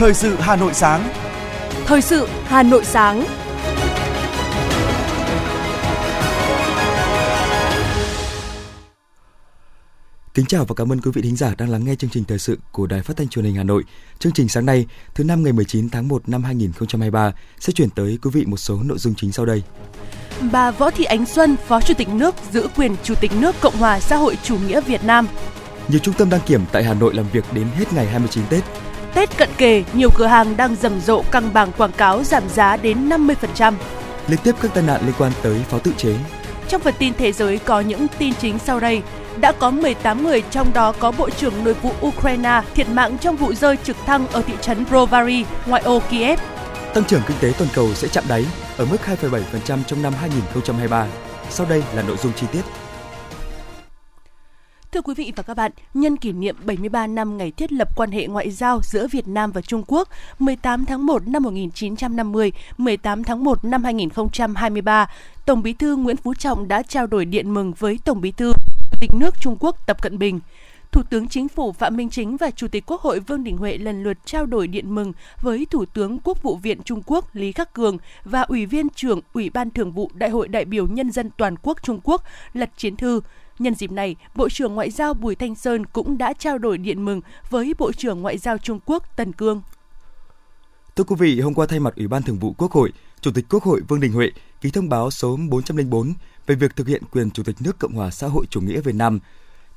Thời sự Hà Nội sáng. Thời sự Hà Nội sáng. Kính chào và cảm ơn quý vị thính giả đang lắng nghe chương trình thời sự của Đài Phát thanh Truyền hình Hà Nội. Chương trình sáng nay, thứ năm ngày 19 tháng 1 năm 2023 sẽ chuyển tới quý vị một số nội dung chính sau đây. Bà Võ Thị Ánh Xuân, Phó Chủ tịch nước giữ quyền Chủ tịch nước Cộng hòa xã hội chủ nghĩa Việt Nam. Nhiều trung tâm đăng kiểm tại Hà Nội làm việc đến hết ngày 29 Tết. Tết cận kề, nhiều cửa hàng đang rầm rộ căng bảng quảng cáo giảm giá đến 50%. Liên tiếp các tai nạn liên quan tới pháo tự chế. Trong phần tin thế giới có những tin chính sau đây. Đã có 18 người, trong đó có Bộ trưởng Nội vụ Ukraine thiệt mạng trong vụ rơi trực thăng ở thị trấn Brovary, ngoại ô Kiev. Tăng trưởng kinh tế toàn cầu sẽ chạm đáy ở mức 2,7% trong năm 2023. Sau đây là nội dung chi tiết. Thưa quý vị và các bạn, nhân kỷ niệm 73 năm ngày thiết lập quan hệ ngoại giao giữa Việt Nam và Trung Quốc 18 tháng 1 năm 1950, 18 tháng 1 năm 2023, Tổng Bí thư Nguyễn Phú Trọng đã trao đổi điện mừng với Tổng Bí thư Chủ tịch nước Trung Quốc Tập Cận Bình. Thủ tướng Chính phủ Phạm Minh Chính và Chủ tịch Quốc hội Vương Đình Huệ lần lượt trao đổi điện mừng với Thủ tướng Quốc vụ viện Trung Quốc Lý Khắc Cường và Ủy viên trưởng Ủy ban Thường vụ Đại hội đại biểu Nhân dân Toàn quốc Trung Quốc Lật Chiến Thư. Nhân dịp này, Bộ trưởng Ngoại giao Bùi Thanh Sơn cũng đã trao đổi điện mừng với Bộ trưởng Ngoại giao Trung Quốc Tần Cương. Thưa quý vị, hôm qua thay mặt Ủy ban Thường vụ Quốc hội, Chủ tịch Quốc hội Vương Đình Huệ ký thông báo số 404 về việc thực hiện quyền Chủ tịch nước Cộng hòa xã hội chủ nghĩa Việt Nam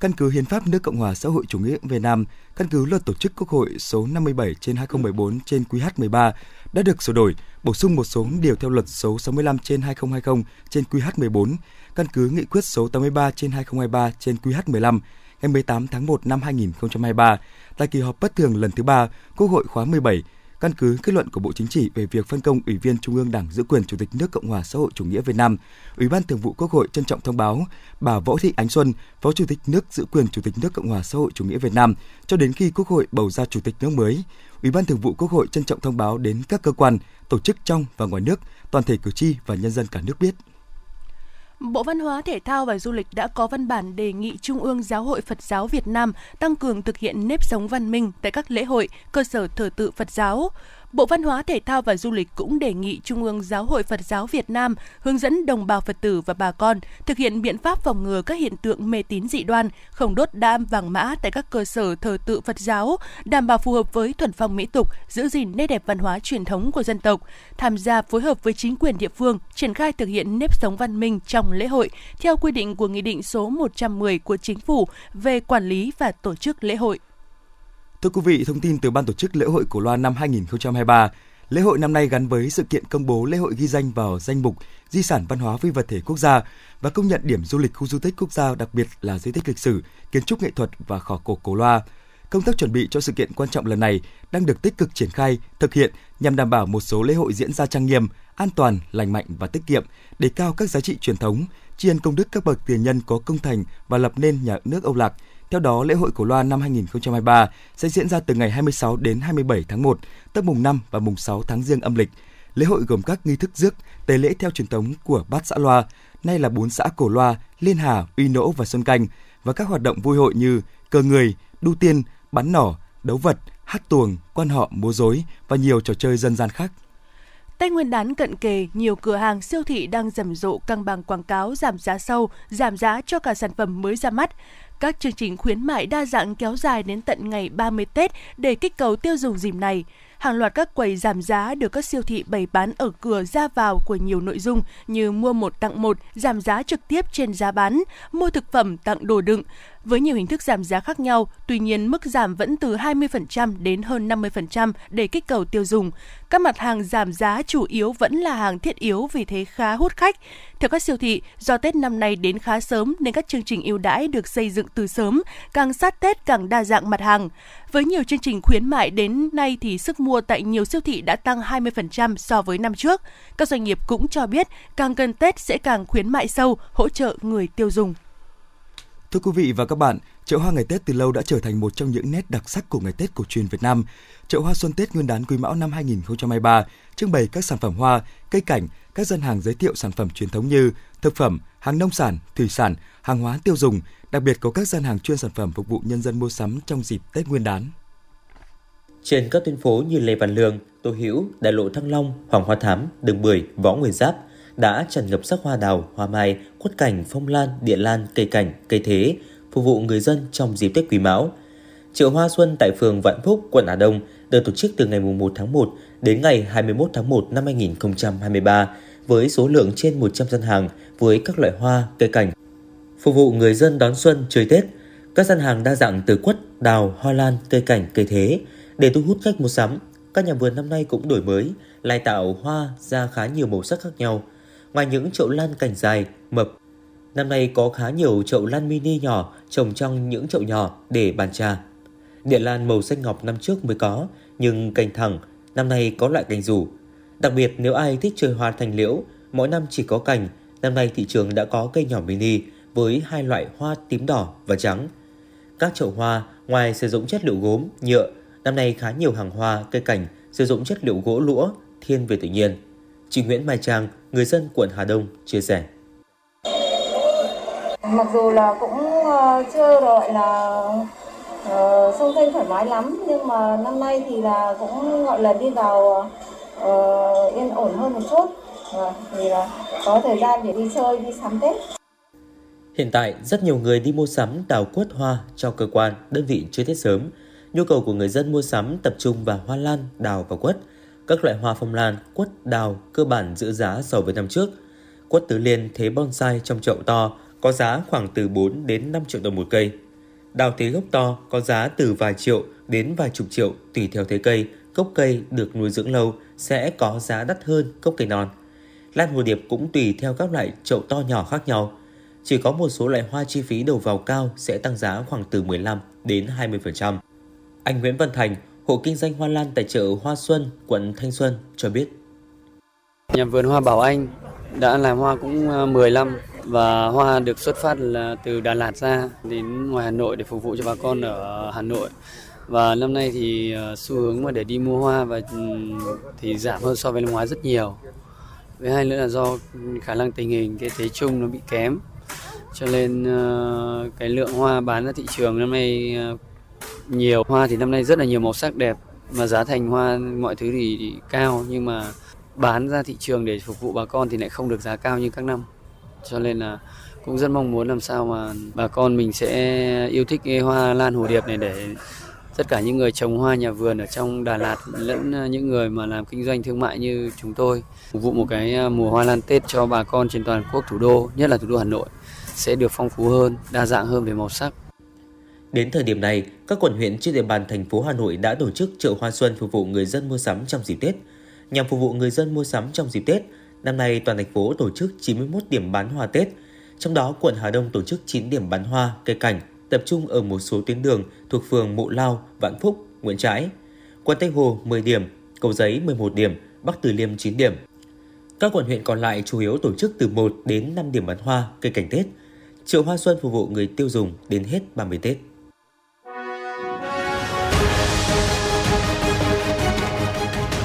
căn cứ Hiến pháp nước Cộng hòa xã hội chủ nghĩa Việt Nam, căn cứ luật tổ chức Quốc hội số 57 trên 2014 trên QH13 đã được sửa đổi, bổ sung một số điều theo luật số 65 trên 2020 trên QH14, căn cứ nghị quyết số 83 trên 2023 trên QH15 ngày 18 tháng 1 năm 2023 tại kỳ họp bất thường lần thứ ba Quốc hội khóa 17 căn cứ kết luận của Bộ Chính trị về việc phân công Ủy viên Trung ương Đảng giữ quyền Chủ tịch nước Cộng hòa xã hội chủ nghĩa Việt Nam, Ủy ban Thường vụ Quốc hội trân trọng thông báo bà Võ Thị Ánh Xuân, Phó Chủ tịch nước giữ quyền Chủ tịch nước Cộng hòa xã hội chủ nghĩa Việt Nam cho đến khi Quốc hội bầu ra Chủ tịch nước mới. Ủy ban Thường vụ Quốc hội trân trọng thông báo đến các cơ quan, tổ chức trong và ngoài nước, toàn thể cử tri và nhân dân cả nước biết. Bộ Văn hóa, Thể thao và Du lịch đã có văn bản đề nghị Trung ương Giáo hội Phật giáo Việt Nam tăng cường thực hiện nếp sống văn minh tại các lễ hội, cơ sở thờ tự Phật giáo. Bộ Văn hóa, Thể thao và Du lịch cũng đề nghị Trung ương Giáo hội Phật giáo Việt Nam hướng dẫn đồng bào Phật tử và bà con thực hiện biện pháp phòng ngừa các hiện tượng mê tín dị đoan, không đốt đam vàng mã tại các cơ sở thờ tự Phật giáo, đảm bảo phù hợp với thuần phong mỹ tục, giữ gìn nét đẹp văn hóa truyền thống của dân tộc, tham gia phối hợp với chính quyền địa phương triển khai thực hiện nếp sống văn minh trong lễ hội theo quy định của Nghị định số 110 của Chính phủ về quản lý và tổ chức lễ hội. Thưa quý vị, thông tin từ Ban tổ chức lễ hội Cổ Loa năm 2023, lễ hội năm nay gắn với sự kiện công bố lễ hội ghi danh vào danh mục Di sản văn hóa phi vật thể quốc gia và công nhận điểm du lịch khu du tích quốc gia đặc biệt là di tích lịch sử, kiến trúc nghệ thuật và khảo cổ Cổ Loa. Công tác chuẩn bị cho sự kiện quan trọng lần này đang được tích cực triển khai, thực hiện nhằm đảm bảo một số lễ hội diễn ra trang nghiêm, an toàn, lành mạnh và tiết kiệm, đề cao các giá trị truyền thống, tri ân công đức các bậc tiền nhân có công thành và lập nên nhà nước Âu Lạc – theo đó, lễ hội Cổ Loa năm 2023 sẽ diễn ra từ ngày 26 đến 27 tháng 1, tức mùng 5 và mùng 6 tháng Giêng âm lịch. Lễ hội gồm các nghi thức rước, tế lễ theo truyền thống của bát xã Loa, nay là bốn xã Cổ Loa, Liên Hà, Uy Nỗ và Xuân Canh, và các hoạt động vui hội như cờ người, đu tiên, bắn nỏ, đấu vật, hát tuồng, quan họ, múa rối và nhiều trò chơi dân gian khác. Tết Nguyên đán cận kề, nhiều cửa hàng siêu thị đang rầm rộ căng bằng quảng cáo giảm giá sâu, giảm giá cho cả sản phẩm mới ra mắt. Các chương trình khuyến mại đa dạng kéo dài đến tận ngày 30 Tết để kích cầu tiêu dùng dịp này. Hàng loạt các quầy giảm giá được các siêu thị bày bán ở cửa ra vào của nhiều nội dung như mua một tặng một, giảm giá trực tiếp trên giá bán, mua thực phẩm tặng đồ đựng, với nhiều hình thức giảm giá khác nhau, tuy nhiên mức giảm vẫn từ 20% đến hơn 50% để kích cầu tiêu dùng. Các mặt hàng giảm giá chủ yếu vẫn là hàng thiết yếu vì thế khá hút khách. Theo các siêu thị, do Tết năm nay đến khá sớm nên các chương trình ưu đãi được xây dựng từ sớm, càng sát Tết càng đa dạng mặt hàng. Với nhiều chương trình khuyến mại đến nay thì sức mua tại nhiều siêu thị đã tăng 20% so với năm trước. Các doanh nghiệp cũng cho biết càng gần Tết sẽ càng khuyến mại sâu, hỗ trợ người tiêu dùng. Thưa quý vị và các bạn, Chợ hoa ngày Tết từ lâu đã trở thành một trong những nét đặc sắc của ngày Tết cổ truyền Việt Nam. Chợ hoa Xuân Tết Nguyên đán Quý Mão năm 2023 trưng bày các sản phẩm hoa, cây cảnh, các gian hàng giới thiệu sản phẩm truyền thống như thực phẩm, hàng nông sản, thủy sản, hàng hóa tiêu dùng, đặc biệt có các gian hàng chuyên sản phẩm phục vụ nhân dân mua sắm trong dịp Tết Nguyên đán. Trên các tuyến phố như Lê Văn Lương, Tô Hữu, Đại lộ Thăng Long, Hoàng Hoa Thám, Đường Bưởi, Võ Nguyên Giáp đã tràn ngập sắc hoa đào, hoa mai, quất cảnh, phong lan, địa lan, cây cảnh, cây thế, phục vụ người dân trong dịp Tết Quý Mão. Chợ Hoa Xuân tại phường Vạn Phúc, quận Hà Đông được tổ chức từ ngày 1 tháng 1 đến ngày 21 tháng 1 năm 2023 với số lượng trên 100 gian hàng với các loại hoa, cây cảnh. Phục vụ người dân đón xuân chơi Tết, các gian hàng đa dạng từ quất, đào, hoa lan, cây cảnh, cây thế để thu hút khách mua sắm. Các nhà vườn năm nay cũng đổi mới, lai tạo hoa ra khá nhiều màu sắc khác nhau. Ngoài những chậu lan cành dài, mập, năm nay có khá nhiều chậu lan mini nhỏ trồng trong những chậu nhỏ để bàn trà. địa lan màu xanh ngọc năm trước mới có, nhưng cành thẳng, năm nay có loại cành rủ. Đặc biệt nếu ai thích chơi hoa thành liễu, mỗi năm chỉ có cành, năm nay thị trường đã có cây nhỏ mini với hai loại hoa tím đỏ và trắng. Các chậu hoa ngoài sử dụng chất liệu gốm, nhựa, năm nay khá nhiều hàng hoa, cây cảnh sử dụng chất liệu gỗ lũa, thiên về tự nhiên. Chị Nguyễn Mai Trang, người dân quận Hà Đông, chia sẻ. Mặc dù là cũng ờ, chưa gọi là uh, sông kênh thoải mái lắm nhưng mà năm nay thì là cũng gọi là đi vào uh, yên ổn hơn một chút uh, thì là có thời gian để đi chơi đi sắm Tết. Hiện tại, rất nhiều người đi mua sắm đào quất hoa cho cơ quan, đơn vị chơi Tết sớm. Nhu cầu của người dân mua sắm tập trung vào hoa lan, đào và quất. Các loại hoa phong lan, quất, đào cơ bản giữ giá so với năm trước. Quất tứ liên thế bonsai trong chậu to có giá khoảng từ 4 đến 5 triệu đồng một cây. Đào thế gốc to có giá từ vài triệu đến vài chục triệu tùy theo thế cây, gốc cây được nuôi dưỡng lâu sẽ có giá đắt hơn gốc cây non. Lan hồ điệp cũng tùy theo các loại chậu to nhỏ khác nhau. Chỉ có một số loại hoa chi phí đầu vào cao sẽ tăng giá khoảng từ 15 đến 20%. Anh Nguyễn Văn Thành, hộ kinh doanh hoa lan tại chợ Hoa Xuân, quận Thanh Xuân cho biết. Nhà vườn hoa Bảo Anh đã làm hoa cũng ờ, 10 năm và hoa được xuất phát là từ Đà Lạt ra đến ngoài Hà Nội để phục vụ cho bà con ở Hà Nội. Và năm nay thì ờ, xu hướng mà để đi mua hoa và ừ, thì giảm hơn so với năm ngoái rất nhiều. Với hai nữa là do khả năng tình hình cái thế chung nó bị kém. Cho nên ờ, cái lượng hoa bán ra thị trường năm nay nhiều hoa thì năm nay rất là nhiều màu sắc đẹp mà giá thành hoa mọi thứ thì, thì cao nhưng mà bán ra thị trường để phục vụ bà con thì lại không được giá cao như các năm cho nên là cũng rất mong muốn làm sao mà bà con mình sẽ yêu thích cái hoa lan hồ điệp này để tất cả những người trồng hoa nhà vườn ở trong Đà Lạt lẫn những người mà làm kinh doanh thương mại như chúng tôi phục vụ một cái à, mùa hoa lan Tết cho bà con trên toàn quốc thủ đô, nhất là thủ đô Hà Nội sẽ được phong phú hơn, đa dạng hơn về màu sắc. Đến thời điểm này, các quận huyện trên địa bàn thành phố Hà Nội đã tổ chức chợ hoa xuân phục vụ người dân mua sắm trong dịp Tết. Nhằm phục vụ người dân mua sắm trong dịp Tết, năm nay toàn thành phố tổ chức 91 điểm bán hoa Tết, trong đó quận Hà Đông tổ chức 9 điểm bán hoa, cây cảnh, tập trung ở một số tuyến đường thuộc phường Mộ Lao, Vạn Phúc, Nguyễn Trãi. Quận Tây Hồ 10 điểm, Cầu Giấy 11 điểm, Bắc Từ Liêm 9 điểm. Các quận huyện còn lại chủ yếu tổ chức từ 1 đến 5 điểm bán hoa, cây cảnh Tết. Chợ hoa xuân phục vụ người tiêu dùng đến hết 30 Tết.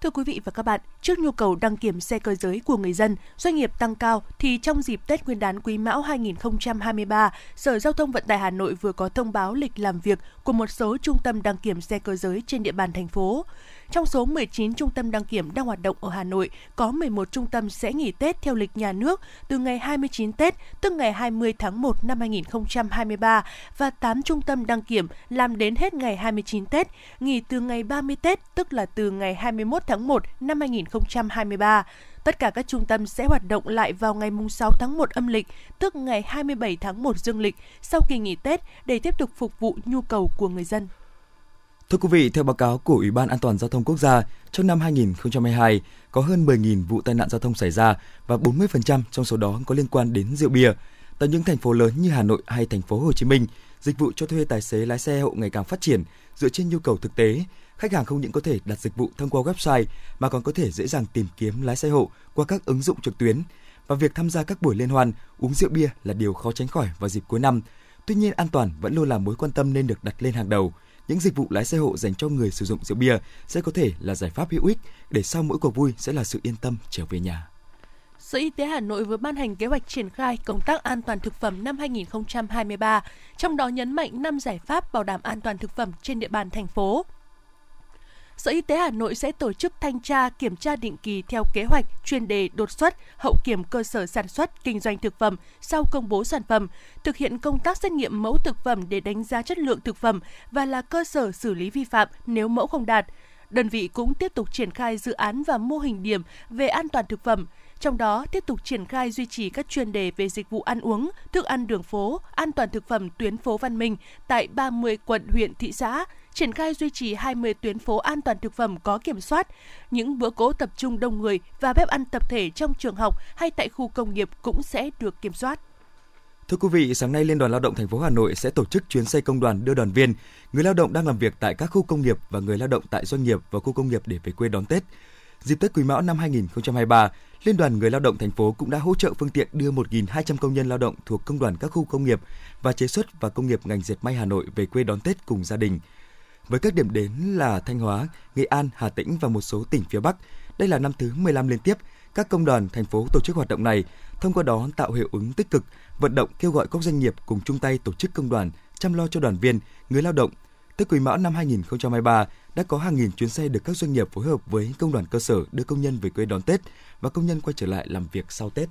Thưa quý vị và các bạn, trước nhu cầu đăng kiểm xe cơ giới của người dân, doanh nghiệp tăng cao thì trong dịp Tết Nguyên đán Quý Mão 2023, Sở Giao thông Vận tải Hà Nội vừa có thông báo lịch làm việc của một số trung tâm đăng kiểm xe cơ giới trên địa bàn thành phố. Trong số 19 trung tâm đăng kiểm đang hoạt động ở Hà Nội, có 11 trung tâm sẽ nghỉ Tết theo lịch nhà nước từ ngày 29 Tết, tức ngày 20 tháng 1 năm 2023 và 8 trung tâm đăng kiểm làm đến hết ngày 29 Tết, nghỉ từ ngày 30 Tết, tức là từ ngày 21 tháng 1 năm 2023. Tất cả các trung tâm sẽ hoạt động lại vào ngày 6 tháng 1 âm lịch, tức ngày 27 tháng 1 dương lịch, sau kỳ nghỉ Tết để tiếp tục phục vụ nhu cầu của người dân. Thưa quý vị, theo báo cáo của Ủy ban An toàn giao thông quốc gia, trong năm 2022 có hơn 10.000 vụ tai nạn giao thông xảy ra và 40% trong số đó có liên quan đến rượu bia. Tại những thành phố lớn như Hà Nội hay thành phố Hồ Chí Minh, dịch vụ cho thuê tài xế lái xe hộ ngày càng phát triển dựa trên nhu cầu thực tế. Khách hàng không những có thể đặt dịch vụ thông qua website mà còn có thể dễ dàng tìm kiếm lái xe hộ qua các ứng dụng trực tuyến. Và việc tham gia các buổi liên hoan uống rượu bia là điều khó tránh khỏi vào dịp cuối năm. Tuy nhiên an toàn vẫn luôn là mối quan tâm nên được đặt lên hàng đầu những dịch vụ lái xe hộ dành cho người sử dụng rượu bia sẽ có thể là giải pháp hữu ích để sau mỗi cuộc vui sẽ là sự yên tâm trở về nhà. Sở Y tế Hà Nội vừa ban hành kế hoạch triển khai công tác an toàn thực phẩm năm 2023, trong đó nhấn mạnh 5 giải pháp bảo đảm an toàn thực phẩm trên địa bàn thành phố. Sở Y tế Hà Nội sẽ tổ chức thanh tra, kiểm tra định kỳ theo kế hoạch chuyên đề đột xuất, hậu kiểm cơ sở sản xuất, kinh doanh thực phẩm sau công bố sản phẩm, thực hiện công tác xét nghiệm mẫu thực phẩm để đánh giá chất lượng thực phẩm và là cơ sở xử lý vi phạm nếu mẫu không đạt. Đơn vị cũng tiếp tục triển khai dự án và mô hình điểm về an toàn thực phẩm, trong đó tiếp tục triển khai duy trì các chuyên đề về dịch vụ ăn uống, thức ăn đường phố, an toàn thực phẩm tuyến phố văn minh tại 30 quận huyện thị xã, triển khai duy trì 20 tuyến phố an toàn thực phẩm có kiểm soát, những bữa cố tập trung đông người và bếp ăn tập thể trong trường học hay tại khu công nghiệp cũng sẽ được kiểm soát. Thưa quý vị, sáng nay Liên đoàn Lao động thành phố Hà Nội sẽ tổ chức chuyến xe công đoàn đưa đoàn viên, người lao động đang làm việc tại các khu công nghiệp và người lao động tại doanh nghiệp và khu công nghiệp để về quê đón Tết. Dịp Tết Quý Mão năm 2023, Liên đoàn Người lao động thành phố cũng đã hỗ trợ phương tiện đưa 1.200 công nhân lao động thuộc công đoàn các khu công nghiệp và chế xuất và công nghiệp ngành dệt may Hà Nội về quê đón Tết cùng gia đình. Với các điểm đến là Thanh Hóa, Nghệ An, Hà Tĩnh và một số tỉnh phía Bắc, đây là năm thứ 15 liên tiếp các công đoàn thành phố tổ chức hoạt động này, thông qua đó tạo hiệu ứng tích cực, vận động kêu gọi các doanh nghiệp cùng chung tay tổ chức công đoàn chăm lo cho đoàn viên, người lao động. Tết Quý Mão năm 2023 đã có hàng nghìn chuyến xe được các doanh nghiệp phối hợp với công đoàn cơ sở đưa công nhân về quê đón Tết và công nhân quay trở lại làm việc sau Tết.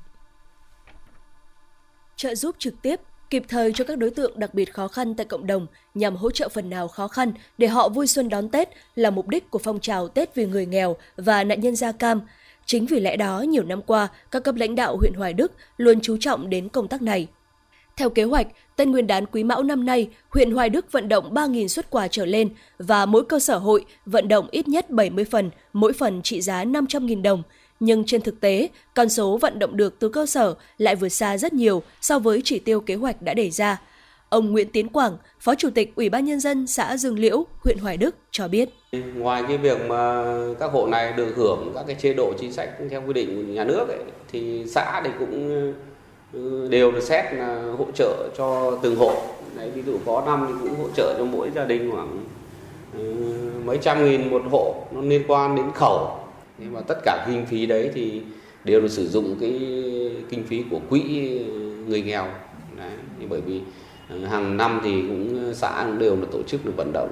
Trợ giúp trực tiếp kịp thời cho các đối tượng đặc biệt khó khăn tại cộng đồng nhằm hỗ trợ phần nào khó khăn để họ vui xuân đón Tết là mục đích của phong trào Tết vì người nghèo và nạn nhân da cam. Chính vì lẽ đó, nhiều năm qua, các cấp lãnh đạo huyện Hoài Đức luôn chú trọng đến công tác này. Theo kế hoạch, Tết Nguyên đán Quý Mão năm nay, huyện Hoài Đức vận động 3.000 xuất quà trở lên và mỗi cơ sở hội vận động ít nhất 70 phần, mỗi phần trị giá 500.000 đồng. Nhưng trên thực tế, con số vận động được từ cơ sở lại vượt xa rất nhiều so với chỉ tiêu kế hoạch đã đề ra. Ông Nguyễn Tiến Quảng, Phó Chủ tịch Ủy ban Nhân dân xã Dương Liễu, huyện Hoài Đức cho biết. Ngoài cái việc mà các hộ này được hưởng các cái chế độ chính sách theo quy định của nhà nước ấy, thì xã thì cũng ừ, đều được xét là hỗ trợ cho từng hộ. Đấy, ví dụ có năm thì cũng hỗ trợ cho mỗi gia đình khoảng ừ, mấy trăm nghìn một hộ nó liên quan đến khẩu nhưng mà tất cả kinh phí đấy thì đều được sử dụng cái kinh phí của quỹ người nghèo. Đấy, bởi vì ờ, hàng năm thì cũng ờ, xã cũng đều là tổ chức được vận động.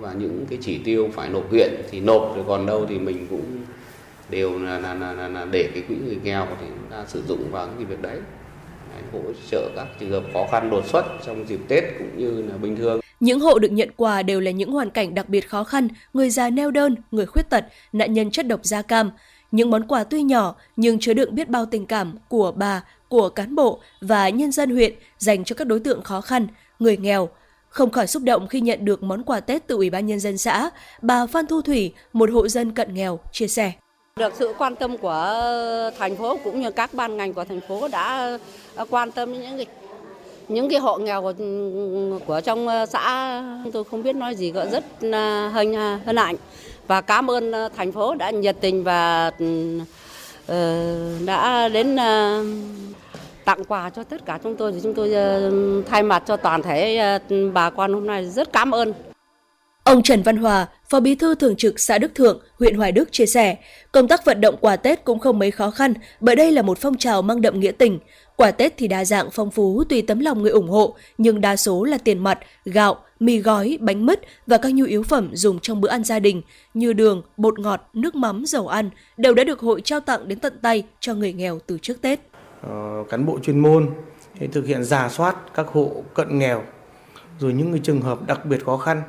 Và những cái chỉ tiêu phải nộp huyện thì nộp rồi còn đâu thì mình cũng đều là, là, là, là, là để cái quỹ người nghèo thì chúng ta sử dụng vào cái việc đấy hỗ trợ các trường hợp khó khăn đột xuất trong dịp Tết cũng như là bình thường. Những hộ được nhận quà đều là những hoàn cảnh đặc biệt khó khăn, người già neo đơn, người khuyết tật, nạn nhân chất độc da cam. Những món quà tuy nhỏ nhưng chứa đựng biết bao tình cảm của bà, của cán bộ và nhân dân huyện dành cho các đối tượng khó khăn, người nghèo, không khỏi xúc động khi nhận được món quà Tết từ Ủy ban Nhân dân xã, bà Phan Thu Thủy, một hộ dân cận nghèo, chia sẻ. Được sự quan tâm của ờ, thành phố cũng như các ban ngành của thành phố đã ờ, quan tâm những cái những cái hộ nghèo của, của trong ờ, xã tôi không biết nói gì gọi rất ờ, hân ờ, hân hạnh và cảm ơn thành phố đã nhiệt tình và uh, đã đến uh, tặng quà cho tất cả chúng tôi thì chúng tôi thay mặt cho toàn thể bà con hôm nay rất cảm ơn. Ông Trần Văn Hòa, Phó Bí thư Thường trực xã Đức Thượng, huyện Hoài Đức chia sẻ, công tác vận động quà Tết cũng không mấy khó khăn bởi đây là một phong trào mang đậm nghĩa tình. Quà Tết thì đa dạng phong phú tùy tấm lòng người ủng hộ, nhưng đa số là tiền mặt, gạo, mì gói, bánh mứt và các nhu yếu phẩm dùng trong bữa ăn gia đình như đường, bột ngọt, nước mắm, dầu ăn đều đã được hội trao tặng đến tận tay cho người nghèo từ trước Tết. Ờ, cán bộ chuyên môn thì thực hiện giả soát các hộ cận nghèo rồi những trường hợp đặc biệt khó khăn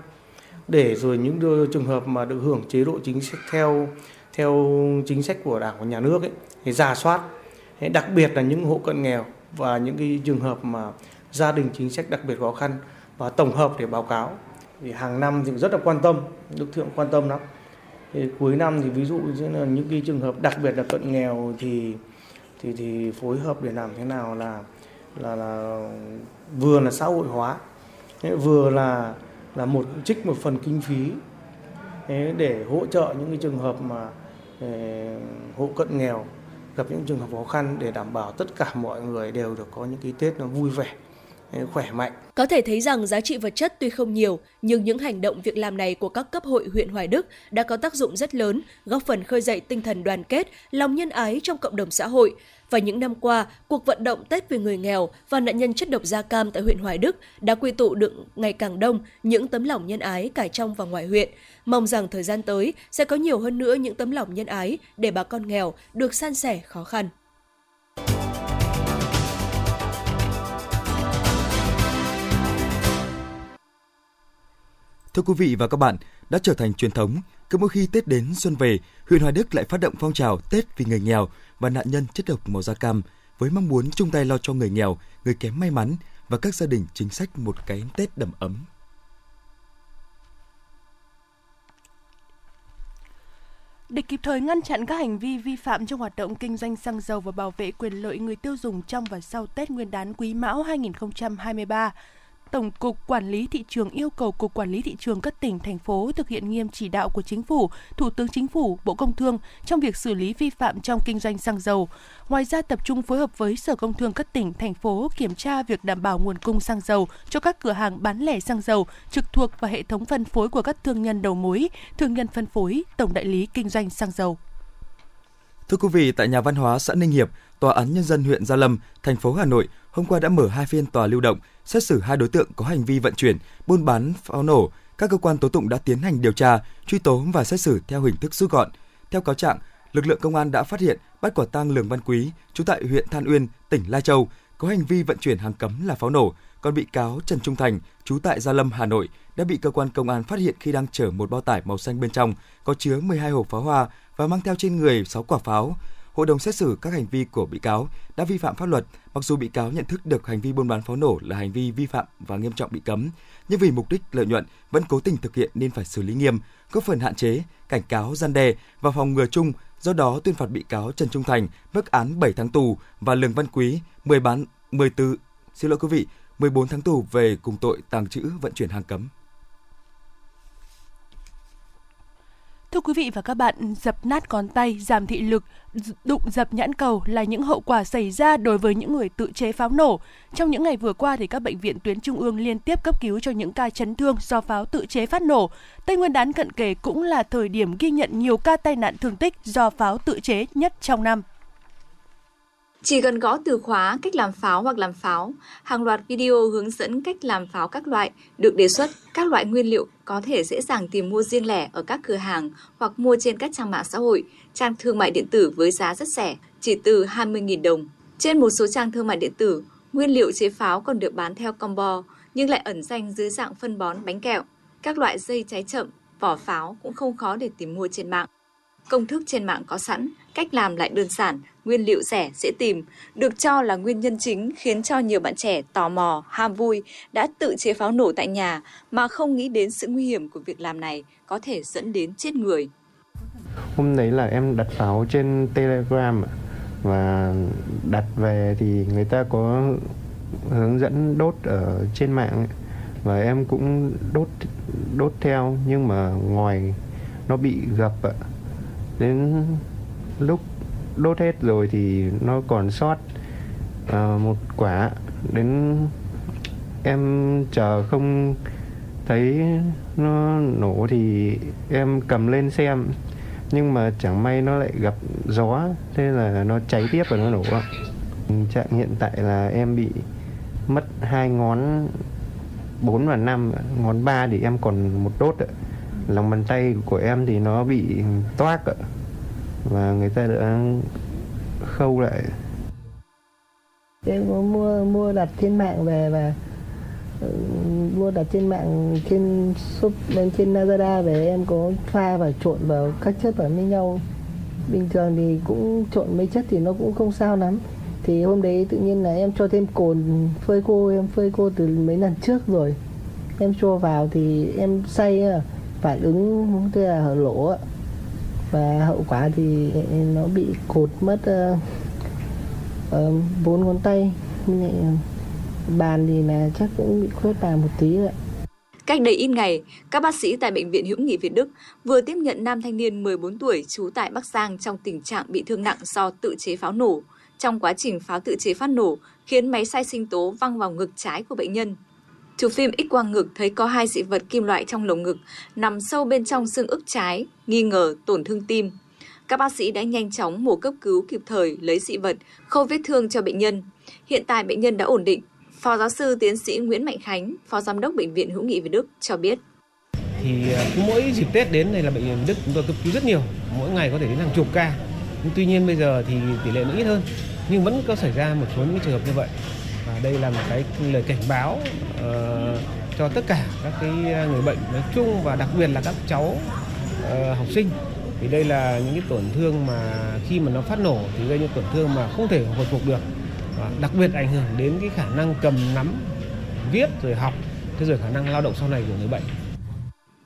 để rồi những trường hợp mà được hưởng chế độ chính sách theo theo chính sách của đảng và nhà nước ấy, thì giả soát. Đặc biệt là những hộ cận nghèo và những cái trường hợp mà gia đình chính sách đặc biệt khó khăn và tổng hợp để báo cáo. Thì hàng năm thì rất là quan tâm, đức thượng quan tâm lắm. Thì cuối năm thì ví dụ như là những cái trường hợp đặc biệt là cận nghèo thì thì thì phối hợp để làm thế nào là là là vừa là xã hội hóa vừa là là một trích một phần kinh phí để hỗ trợ những cái trường hợp mà ờ, hộ cận nghèo, gặp những trường hợp khó khăn để đảm bảo tất cả mọi người đều được có những cái Tết nó vui vẻ khỏe mạnh. Có thể thấy rằng giá trị vật chất tuy không nhiều, nhưng những hành động việc làm này của các cấp hội huyện Hoài Đức đã có tác dụng rất lớn, góp phần khơi dậy tinh thần đoàn kết, lòng nhân ái trong cộng đồng xã hội. Và những năm qua, cuộc vận động Tết vì người nghèo và nạn nhân chất độc da cam tại huyện Hoài Đức đã quy tụ được ngày càng đông những tấm lòng nhân ái cả trong và ngoài huyện. Mong rằng thời gian tới sẽ có nhiều hơn nữa những tấm lòng nhân ái để bà con nghèo được san sẻ khó khăn. Thưa quý vị và các bạn, đã trở thành truyền thống, cứ mỗi khi Tết đến xuân về, huyện Hoài Đức lại phát động phong trào Tết vì người nghèo và nạn nhân chất độc màu da cam với mong muốn chung tay lo cho người nghèo, người kém may mắn và các gia đình chính sách một cái Tết đầm ấm. Để kịp thời ngăn chặn các hành vi vi phạm trong hoạt động kinh doanh xăng dầu và bảo vệ quyền lợi người tiêu dùng trong và sau Tết Nguyên đán Quý Mão 2023, Tổng cục Quản lý thị trường yêu cầu Cục Quản lý thị trường các tỉnh thành phố thực hiện nghiêm chỉ đạo của Chính phủ, Thủ tướng Chính phủ, Bộ Công Thương trong việc xử lý vi phạm trong kinh doanh xăng dầu. Ngoài ra tập trung phối hợp với Sở Công Thương các tỉnh thành phố kiểm tra việc đảm bảo nguồn cung xăng dầu cho các cửa hàng bán lẻ xăng dầu trực thuộc và hệ thống phân phối của các thương nhân đầu mối, thương nhân phân phối, tổng đại lý kinh doanh xăng dầu. Thưa quý vị, tại nhà văn hóa xã Ninh Hiệp, Tòa án Nhân dân huyện Gia Lâm, thành phố Hà Nội hôm qua đã mở hai phiên tòa lưu động xét xử hai đối tượng có hành vi vận chuyển, buôn bán pháo nổ. Các cơ quan tố tụng đã tiến hành điều tra, truy tố và xét xử theo hình thức rút gọn. Theo cáo trạng, lực lượng công an đã phát hiện bắt quả tang Lường Văn Quý, trú tại huyện Than Uyên, tỉnh Lai Châu, có hành vi vận chuyển hàng cấm là pháo nổ. Còn bị cáo Trần Trung Thành, trú tại Gia Lâm, Hà Nội, đã bị cơ quan công an phát hiện khi đang chở một bao tải màu xanh bên trong có chứa 12 hộp pháo hoa và mang theo trên người 6 quả pháo hội đồng xét xử các hành vi của bị cáo đã vi phạm pháp luật, mặc dù bị cáo nhận thức được hành vi buôn bán pháo nổ là hành vi vi phạm và nghiêm trọng bị cấm, nhưng vì mục đích lợi nhuận vẫn cố tình thực hiện nên phải xử lý nghiêm, góp phần hạn chế, cảnh cáo gian đe và phòng ngừa chung. Do đó tuyên phạt bị cáo Trần Trung Thành mức án 7 tháng tù và Lường Văn Quý 10 bán 14 xin lỗi quý vị 14 tháng tù về cùng tội tàng trữ vận chuyển hàng cấm. Thưa quý vị và các bạn, dập nát ngón tay, giảm thị lực, đụng dập nhãn cầu là những hậu quả xảy ra đối với những người tự chế pháo nổ. Trong những ngày vừa qua thì các bệnh viện tuyến trung ương liên tiếp cấp cứu cho những ca chấn thương do pháo tự chế phát nổ. Tây Nguyên đán cận kề cũng là thời điểm ghi nhận nhiều ca tai nạn thương tích do pháo tự chế nhất trong năm. Chỉ cần gõ từ khóa cách làm pháo hoặc làm pháo, hàng loạt video hướng dẫn cách làm pháo các loại được đề xuất. Các loại nguyên liệu có thể dễ dàng tìm mua riêng lẻ ở các cửa hàng hoặc mua trên các trang mạng xã hội, trang thương mại điện tử với giá rất rẻ, chỉ từ 20.000 đồng. Trên một số trang thương mại điện tử, nguyên liệu chế pháo còn được bán theo combo nhưng lại ẩn danh dưới dạng phân bón bánh kẹo. Các loại dây cháy chậm, vỏ pháo cũng không khó để tìm mua trên mạng. Công thức trên mạng có sẵn, cách làm lại đơn giản, nguyên liệu rẻ, dễ tìm, được cho là nguyên nhân chính khiến cho nhiều bạn trẻ tò mò, ham vui đã tự chế pháo nổ tại nhà mà không nghĩ đến sự nguy hiểm của việc làm này có thể dẫn đến chết người. Hôm đấy là em đặt pháo trên Telegram và đặt về thì người ta có hướng dẫn đốt ở trên mạng và em cũng đốt đốt theo nhưng mà ngoài nó bị gập ạ đến lúc đốt hết rồi thì nó còn sót. Uh, một quả đến em chờ không thấy nó nổ thì em cầm lên xem. Nhưng mà chẳng may nó lại gặp gió thế là nó cháy tiếp và nó nổ. Trạng hiện tại là em bị mất hai ngón 4 và 5 ngón 3 thì em còn một đốt ạ. Lòng bàn tay của em thì nó bị toác ạ và người ta đã khâu lại. Em có mua mua đặt trên mạng về và ừ, mua đặt trên mạng trên shop lên trên Lazada về, em có pha và trộn vào các chất vào với nhau. Bình thường thì cũng trộn mấy chất thì nó cũng không sao lắm. Thì hôm đấy tự nhiên là em cho thêm cồn phơi khô, em phơi khô từ mấy lần trước rồi. Em cho vào thì em xay à, phản ứng tức là lỗ và hậu quả thì nó bị cột mất ờ, ờ, bốn uh, ngón tay ờ, bàn thì là chắc cũng bị khuyết bàn một tí rồi Cách đây ít ngày, các bác sĩ tại Bệnh viện Hữu nghị Việt Đức vừa tiếp nhận nam thanh niên 14 tuổi trú tại Bắc Giang trong tình trạng bị thương nặng do tự chế pháo nổ. Trong quá trình pháo tự chế phát nổ, khiến máy sai sinh tố văng vào ngực trái của bệnh nhân. Chụp phim X quang ngực thấy có hai dị vật kim loại trong lồng ngực nằm sâu bên trong xương ức trái, nghi ngờ tổn thương tim. Các bác sĩ đã nhanh chóng mổ cấp cứu kịp thời lấy dị vật, khâu vết thương cho bệnh nhân. Hiện tại bệnh nhân đã ổn định. Phó giáo sư tiến sĩ Nguyễn Mạnh Khánh, Phó Giám đốc Bệnh viện Hữu nghị Việt Đức cho biết. Thì cứ mỗi dịp Tết đến này là bệnh viện Đức chúng tôi cấp cứu rất nhiều, mỗi ngày có thể đến hàng chục ca. Nhưng tuy nhiên bây giờ thì tỷ lệ nó ít hơn, nhưng vẫn có xảy ra một số những trường hợp như vậy. Đây là một cái lời cảnh báo uh, cho tất cả các cái người bệnh nói chung và đặc biệt là các cháu uh, học sinh thì đây là những cái tổn thương mà khi mà nó phát nổ thì gây những tổn thương mà không thể hồi phục được và đặc biệt ảnh hưởng đến cái khả năng cầm nắm viết rồi học thế rồi khả năng lao động sau này của người bệnh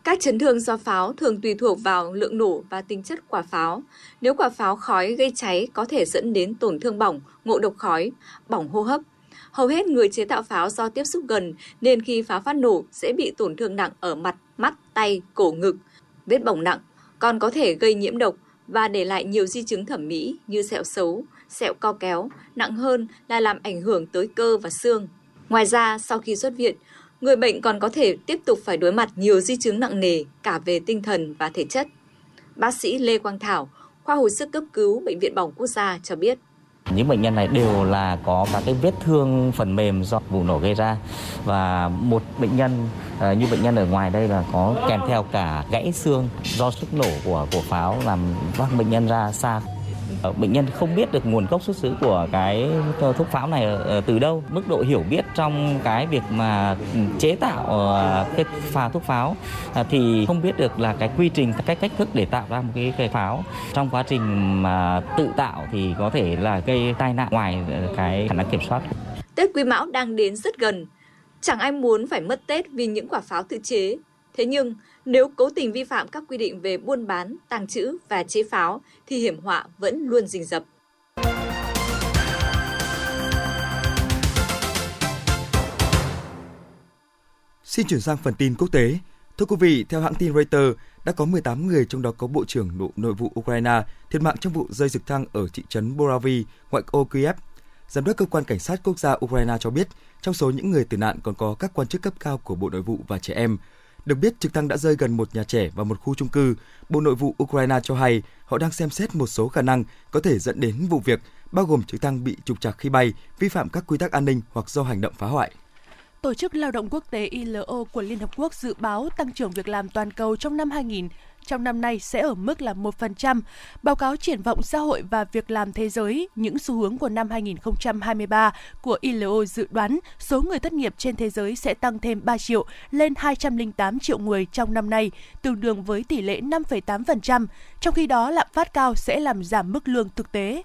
các chấn thương do pháo thường tùy thuộc vào lượng nổ và tính chất quả pháo. Nếu quả pháo khói gây cháy có thể dẫn đến tổn thương bỏng, ngộ độc khói, bỏng hô hấp. Hầu hết người chế tạo pháo do tiếp xúc gần nên khi pháo phát nổ sẽ bị tổn thương nặng ở mặt, mắt, tay, cổ ngực, vết bỏng nặng, còn có thể gây nhiễm độc và để lại nhiều di chứng thẩm mỹ như sẹo xấu, sẹo co kéo, nặng hơn là làm ảnh hưởng tới cơ và xương. Ngoài ra, sau khi xuất viện, người bệnh còn có thể tiếp tục phải đối mặt nhiều di chứng nặng nề cả về tinh thần và thể chất. Bác sĩ Lê Quang Thảo, khoa hồi sức cấp cứu Bệnh viện Bỏng Quốc gia cho biết. Những bệnh nhân này đều là có các cái vết thương phần mềm do vụ nổ gây ra. Và một bệnh nhân à, như bệnh nhân ở ngoài đây là có kèm theo cả gãy xương do sức nổ của của pháo làm văng bệnh nhân ra xa. Ờ, bệnh nhân không biết được nguồn gốc xuất xứ của cái thuốc pháo này ờ, từ đâu mức độ hiểu biết trong cái việc mà chế tạo ờ, cái pha thuốc pháo. Thì không biết được là cái quy trình cách cách thức để tạo ra một cái, cái pháo. Trong quá trình mà tự tạo thì có thể là gây tai nạn ngoài cái khả năng kiểm soát. Tết Quý Mão đang đến rất gần. Chẳng ai muốn phải mất Tết vì những quả pháo tự chế. Thế nhưng nếu cố tình vi phạm các quy định về buôn bán, tàng trữ và chế pháo thì hiểm họa vẫn luôn rình rập. Xin chuyển sang phần tin quốc tế. Thưa quý vị, theo hãng tin Reuters, đã có 18 người trong đó có Bộ trưởng Nội, nội vụ Ukraine thiệt mạng trong vụ rơi trực thăng ở thị trấn Boravi, ngoại ô Kiev. Giám đốc cơ quan cảnh sát quốc gia Ukraine cho biết, trong số những người tử nạn còn có các quan chức cấp cao của Bộ Nội vụ và trẻ em. Được biết, trực thăng đã rơi gần một nhà trẻ và một khu trung cư. Bộ Nội vụ Ukraine cho hay họ đang xem xét một số khả năng có thể dẫn đến vụ việc, bao gồm trực thăng bị trục trặc khi bay, vi phạm các quy tắc an ninh hoặc do hành động phá hoại. Tổ chức Lao động Quốc tế ILO của Liên Hợp Quốc dự báo tăng trưởng việc làm toàn cầu trong năm 2000 trong năm nay sẽ ở mức là 1%. Báo cáo triển vọng xã hội và việc làm thế giới, những xu hướng của năm 2023 của ILO dự đoán số người thất nghiệp trên thế giới sẽ tăng thêm 3 triệu lên 208 triệu người trong năm nay, tương đương với tỷ lệ 5,8%. Trong khi đó, lạm phát cao sẽ làm giảm mức lương thực tế.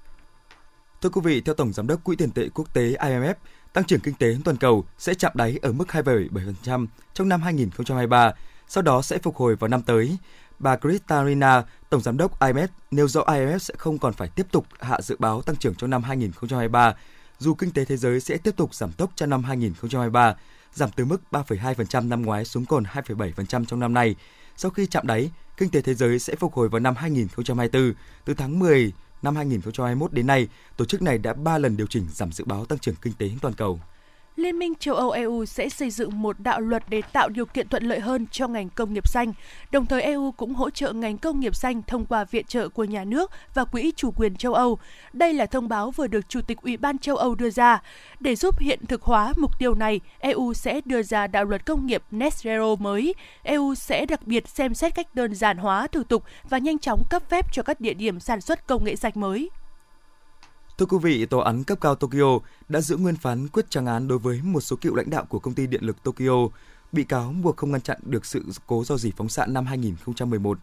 Thưa quý vị, theo Tổng Giám đốc Quỹ tiền tệ quốc tế IMF, tăng trưởng kinh tế toàn cầu sẽ chạm đáy ở mức 2,7% trong năm 2023, sau đó sẽ phục hồi vào năm tới. Bà Kristalina, Tổng Giám đốc IMF, nêu rõ IMF sẽ không còn phải tiếp tục hạ dự báo tăng trưởng trong năm 2023, dù kinh tế thế giới sẽ tiếp tục giảm tốc trong năm 2023, giảm từ mức 3,2% năm ngoái xuống còn 2,7% trong năm nay. Sau khi chạm đáy, kinh tế thế giới sẽ phục hồi vào năm 2024. Từ tháng 10 năm 2021 đến nay, tổ chức này đã 3 lần điều chỉnh giảm dự báo tăng trưởng kinh tế toàn cầu. Liên minh châu Âu EU sẽ xây dựng một đạo luật để tạo điều kiện thuận lợi hơn cho ngành công nghiệp xanh. Đồng thời EU cũng hỗ trợ ngành công nghiệp xanh thông qua viện trợ của nhà nước và Quỹ chủ quyền châu Âu. Đây là thông báo vừa được Chủ tịch Ủy ban châu Âu đưa ra. Để giúp hiện thực hóa mục tiêu này, EU sẽ đưa ra đạo luật công nghiệp Net Zero mới. EU sẽ đặc biệt xem xét cách đơn giản hóa thủ tục và nhanh chóng cấp phép cho các địa điểm sản xuất công nghệ sạch mới. Thưa quý vị, Tòa án cấp cao Tokyo đã giữ nguyên phán quyết trang án đối với một số cựu lãnh đạo của công ty điện lực Tokyo. Bị cáo buộc không ngăn chặn được sự cố do dỉ phóng xạ năm 2011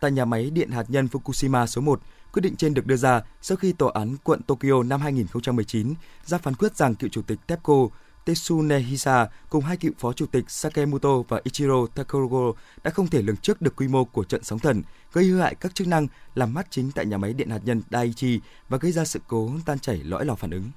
tại nhà máy điện hạt nhân Fukushima số 1. Quyết định trên được đưa ra sau khi Tòa án quận Tokyo năm 2019 ra phán quyết rằng cựu chủ tịch TEPCO Tetsunehisa cùng hai cựu phó chủ tịch Sakemoto và Ichiro Takarogo đã không thể lường trước được quy mô của trận sóng thần, gây hư hại các chức năng làm mát chính tại nhà máy điện hạt nhân Daiichi và gây ra sự cố tan chảy lõi lò phản ứng.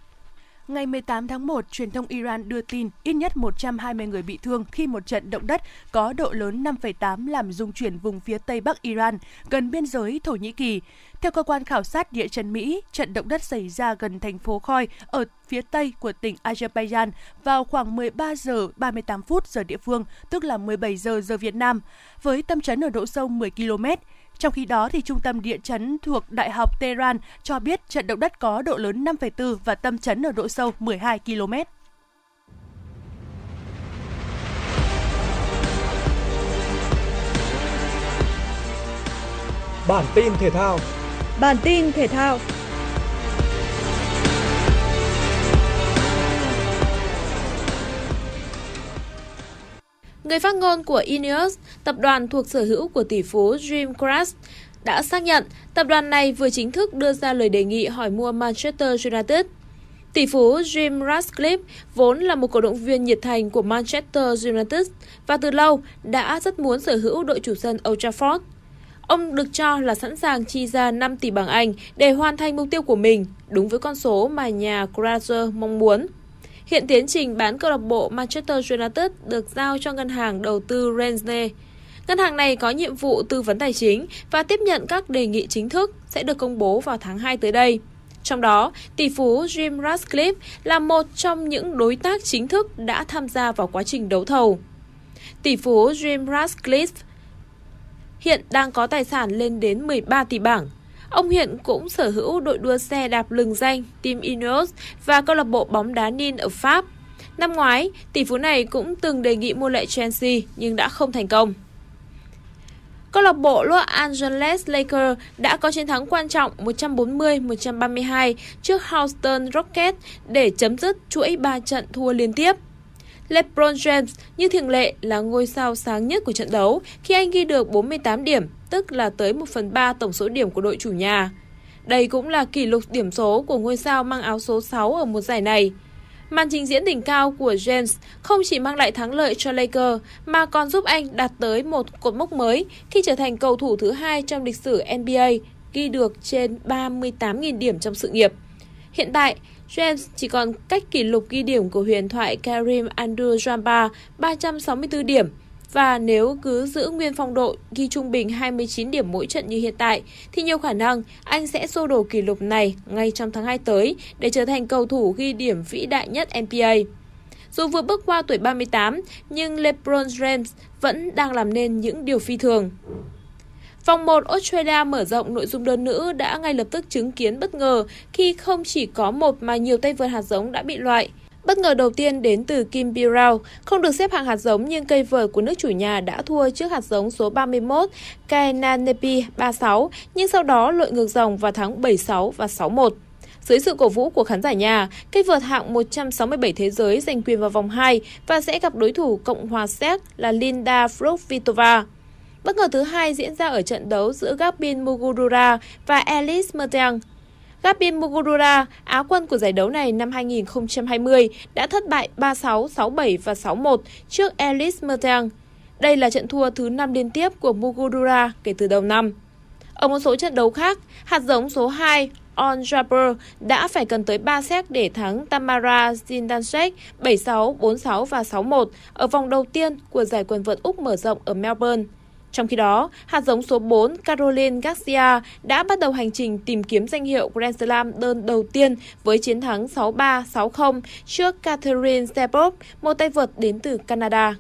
Ngày 18 tháng 1, truyền thông Iran đưa tin ít nhất 120 người bị thương khi một trận động đất có độ lớn 5,8 làm rung chuyển vùng phía tây bắc Iran, gần biên giới Thổ Nhĩ Kỳ. Theo cơ quan khảo sát địa chấn Mỹ, trận động đất xảy ra gần thành phố Khoi ở phía tây của tỉnh Azerbaijan vào khoảng 13 giờ 38 phút giờ địa phương, tức là 17 giờ giờ Việt Nam, với tâm chấn ở độ sâu 10 km. Trong khi đó, thì Trung tâm Địa chấn thuộc Đại học Tehran cho biết trận động đất có độ lớn 5,4 và tâm chấn ở độ sâu 12 km. Bản tin thể thao Bản tin thể thao Người phát ngôn của Ineos, tập đoàn thuộc sở hữu của tỷ phú Jim Crash, đã xác nhận tập đoàn này vừa chính thức đưa ra lời đề nghị hỏi mua Manchester United. Tỷ phú Jim Ratcliffe vốn là một cổ động viên nhiệt thành của Manchester United và từ lâu đã rất muốn sở hữu đội chủ sân Old Trafford. Ông được cho là sẵn sàng chi ra 5 tỷ bảng Anh để hoàn thành mục tiêu của mình, đúng với con số mà nhà Grazer mong muốn. Hiện tiến trình bán câu lạc bộ Manchester United được giao cho ngân hàng đầu tư Rennes. Ngân hàng này có nhiệm vụ tư vấn tài chính và tiếp nhận các đề nghị chính thức sẽ được công bố vào tháng 2 tới đây. Trong đó, tỷ phú Jim Ratcliffe là một trong những đối tác chính thức đã tham gia vào quá trình đấu thầu. Tỷ phú Jim Ratcliffe hiện đang có tài sản lên đến 13 tỷ bảng, Ông hiện cũng sở hữu đội đua xe đạp lừng danh Team Ineos và câu lạc bộ bóng đá Nin ở Pháp. Năm ngoái, tỷ phú này cũng từng đề nghị mua lại Chelsea nhưng đã không thành công. Câu lạc bộ Los Angeles Lakers đã có chiến thắng quan trọng 140-132 trước Houston Rockets để chấm dứt chuỗi 3 trận thua liên tiếp. LeBron James như thường lệ là ngôi sao sáng nhất của trận đấu khi anh ghi được 48 điểm, tức là tới 1 phần 3 tổng số điểm của đội chủ nhà. Đây cũng là kỷ lục điểm số của ngôi sao mang áo số 6 ở một giải này. Màn trình diễn đỉnh cao của James không chỉ mang lại thắng lợi cho Lakers mà còn giúp anh đạt tới một cột mốc mới khi trở thành cầu thủ thứ hai trong lịch sử NBA ghi được trên 38.000 điểm trong sự nghiệp. Hiện tại, James, chỉ còn cách kỷ lục ghi điểm của huyền thoại Karim Abdul-Jabbar 364 điểm và nếu cứ giữ nguyên phong độ, ghi trung bình 29 điểm mỗi trận như hiện tại, thì nhiều khả năng anh sẽ xô đổ kỷ lục này ngay trong tháng 2 tới để trở thành cầu thủ ghi điểm vĩ đại nhất NBA. Dù vừa bước qua tuổi 38 nhưng LeBron James vẫn đang làm nên những điều phi thường. Vòng 1 Australia mở rộng nội dung đơn nữ đã ngay lập tức chứng kiến bất ngờ khi không chỉ có một mà nhiều tay vợt hạt giống đã bị loại. Bất ngờ đầu tiên đến từ Kim Birao, không được xếp hạng hạt giống nhưng cây vợt của nước chủ nhà đã thua trước hạt giống số 31 Kainanepi 36 nhưng sau đó lội ngược dòng vào thắng 76 và 61. Dưới sự cổ vũ của khán giả nhà, cây vợt hạng 167 thế giới giành quyền vào vòng 2 và sẽ gặp đối thủ Cộng hòa Séc là Linda Fruchvitova. Bất ngờ thứ hai diễn ra ở trận đấu giữa Gabin Mugurura và Alice Mertens. Gabin Mugurura, Á quân của giải đấu này năm 2020, đã thất bại 3-6, 6-7 và 6-1 trước Alice Mertens. Đây là trận thua thứ 5 liên tiếp của Mugurura kể từ đầu năm. Ở một số trận đấu khác, hạt giống số 2 On Jabber đã phải cần tới 3 set để thắng Tamara Zindansek 7-6, 4-6 và 6-1 ở vòng đầu tiên của giải quần vợt Úc mở rộng ở Melbourne. Trong khi đó, hạt giống số 4 Caroline Garcia đã bắt đầu hành trình tìm kiếm danh hiệu Grand Slam đơn đầu tiên với chiến thắng 6-3, 6-0 trước Catherine Stepop, một tay vợt đến từ Canada.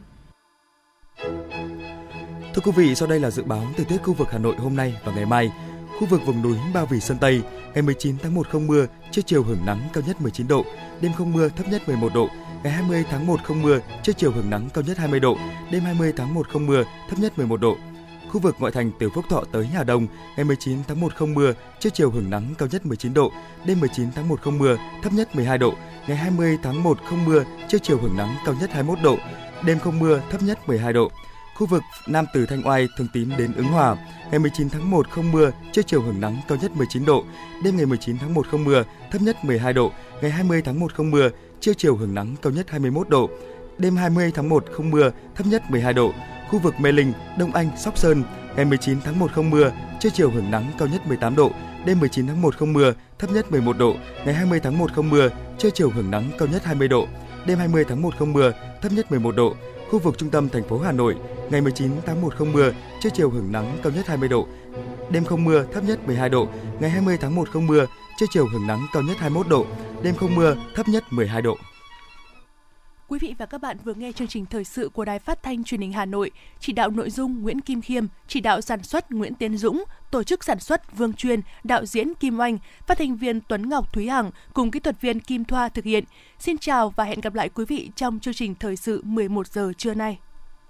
Thưa quý vị, sau đây là dự báo thời tiết khu vực Hà Nội hôm nay và ngày mai. Khu vực vùng núi Ba Vì Sơn Tây, ngày 19 tháng 1 không mưa, trưa chiều hưởng nắng cao nhất 19 độ, đêm không mưa thấp nhất 11 độ, Ngày 20 tháng 1 không mưa, trưa chiều hưởng nắng cao nhất 20 độ, đêm 20 tháng 1 không mưa, thấp nhất 11 độ. Khu vực ngoại thành từ Phúc Thọ tới Hà Đông, ngày 19 tháng 1 không mưa, trưa chiều hưởng nắng cao nhất 19 độ, đêm 19 tháng 1 không mưa, thấp nhất 12 độ. Ngày 20 tháng 1 không mưa, trưa chiều hưởng nắng cao nhất 21 độ, đêm không mưa, thấp nhất 12 độ. Khu vực Nam từ Thanh Oai, Thường Tín đến Ứng Hòa, ngày 19 tháng 1 không mưa, trưa chiều hưởng nắng cao nhất 19 độ, đêm ngày 19 tháng 1 không mưa, thấp nhất 12 độ, ngày 20 tháng 1 không mưa, trưa chiều hưởng nắng cao nhất 21 độ. Đêm 20 tháng 1 không mưa, thấp nhất 12 độ. Khu vực Mê Linh, Đông Anh, Sóc Sơn, ngày 19 tháng 1 không mưa, trưa chiều hưởng nắng cao nhất 18 độ. Đêm 19 tháng 1 không mưa, thấp nhất 11 độ. Ngày 20 tháng 1 không mưa, trưa chiều hưởng nắng cao nhất 20 độ. Đêm 20 tháng 1 không mưa, thấp nhất 11 độ. Khu vực trung tâm thành phố Hà Nội, ngày 19 tháng 1 không mưa, trưa chiều hưởng nắng cao nhất 20 độ. Đêm không mưa, thấp nhất 12 độ. Ngày 20 tháng 1 không mưa, trưa chiều hưởng nắng cao nhất 21 độ. Đêm không mưa, thấp nhất 12 độ. Quý vị và các bạn vừa nghe chương trình thời sự của Đài Phát thanh Truyền hình Hà Nội, chỉ đạo nội dung Nguyễn Kim Khiêm, chỉ đạo sản xuất Nguyễn Tiến Dũng, tổ chức sản xuất Vương Truyền, đạo diễn Kim Oanh, phát thanh viên Tuấn Ngọc Thúy Hằng cùng kỹ thuật viên Kim Thoa thực hiện. Xin chào và hẹn gặp lại quý vị trong chương trình thời sự 11 giờ trưa nay.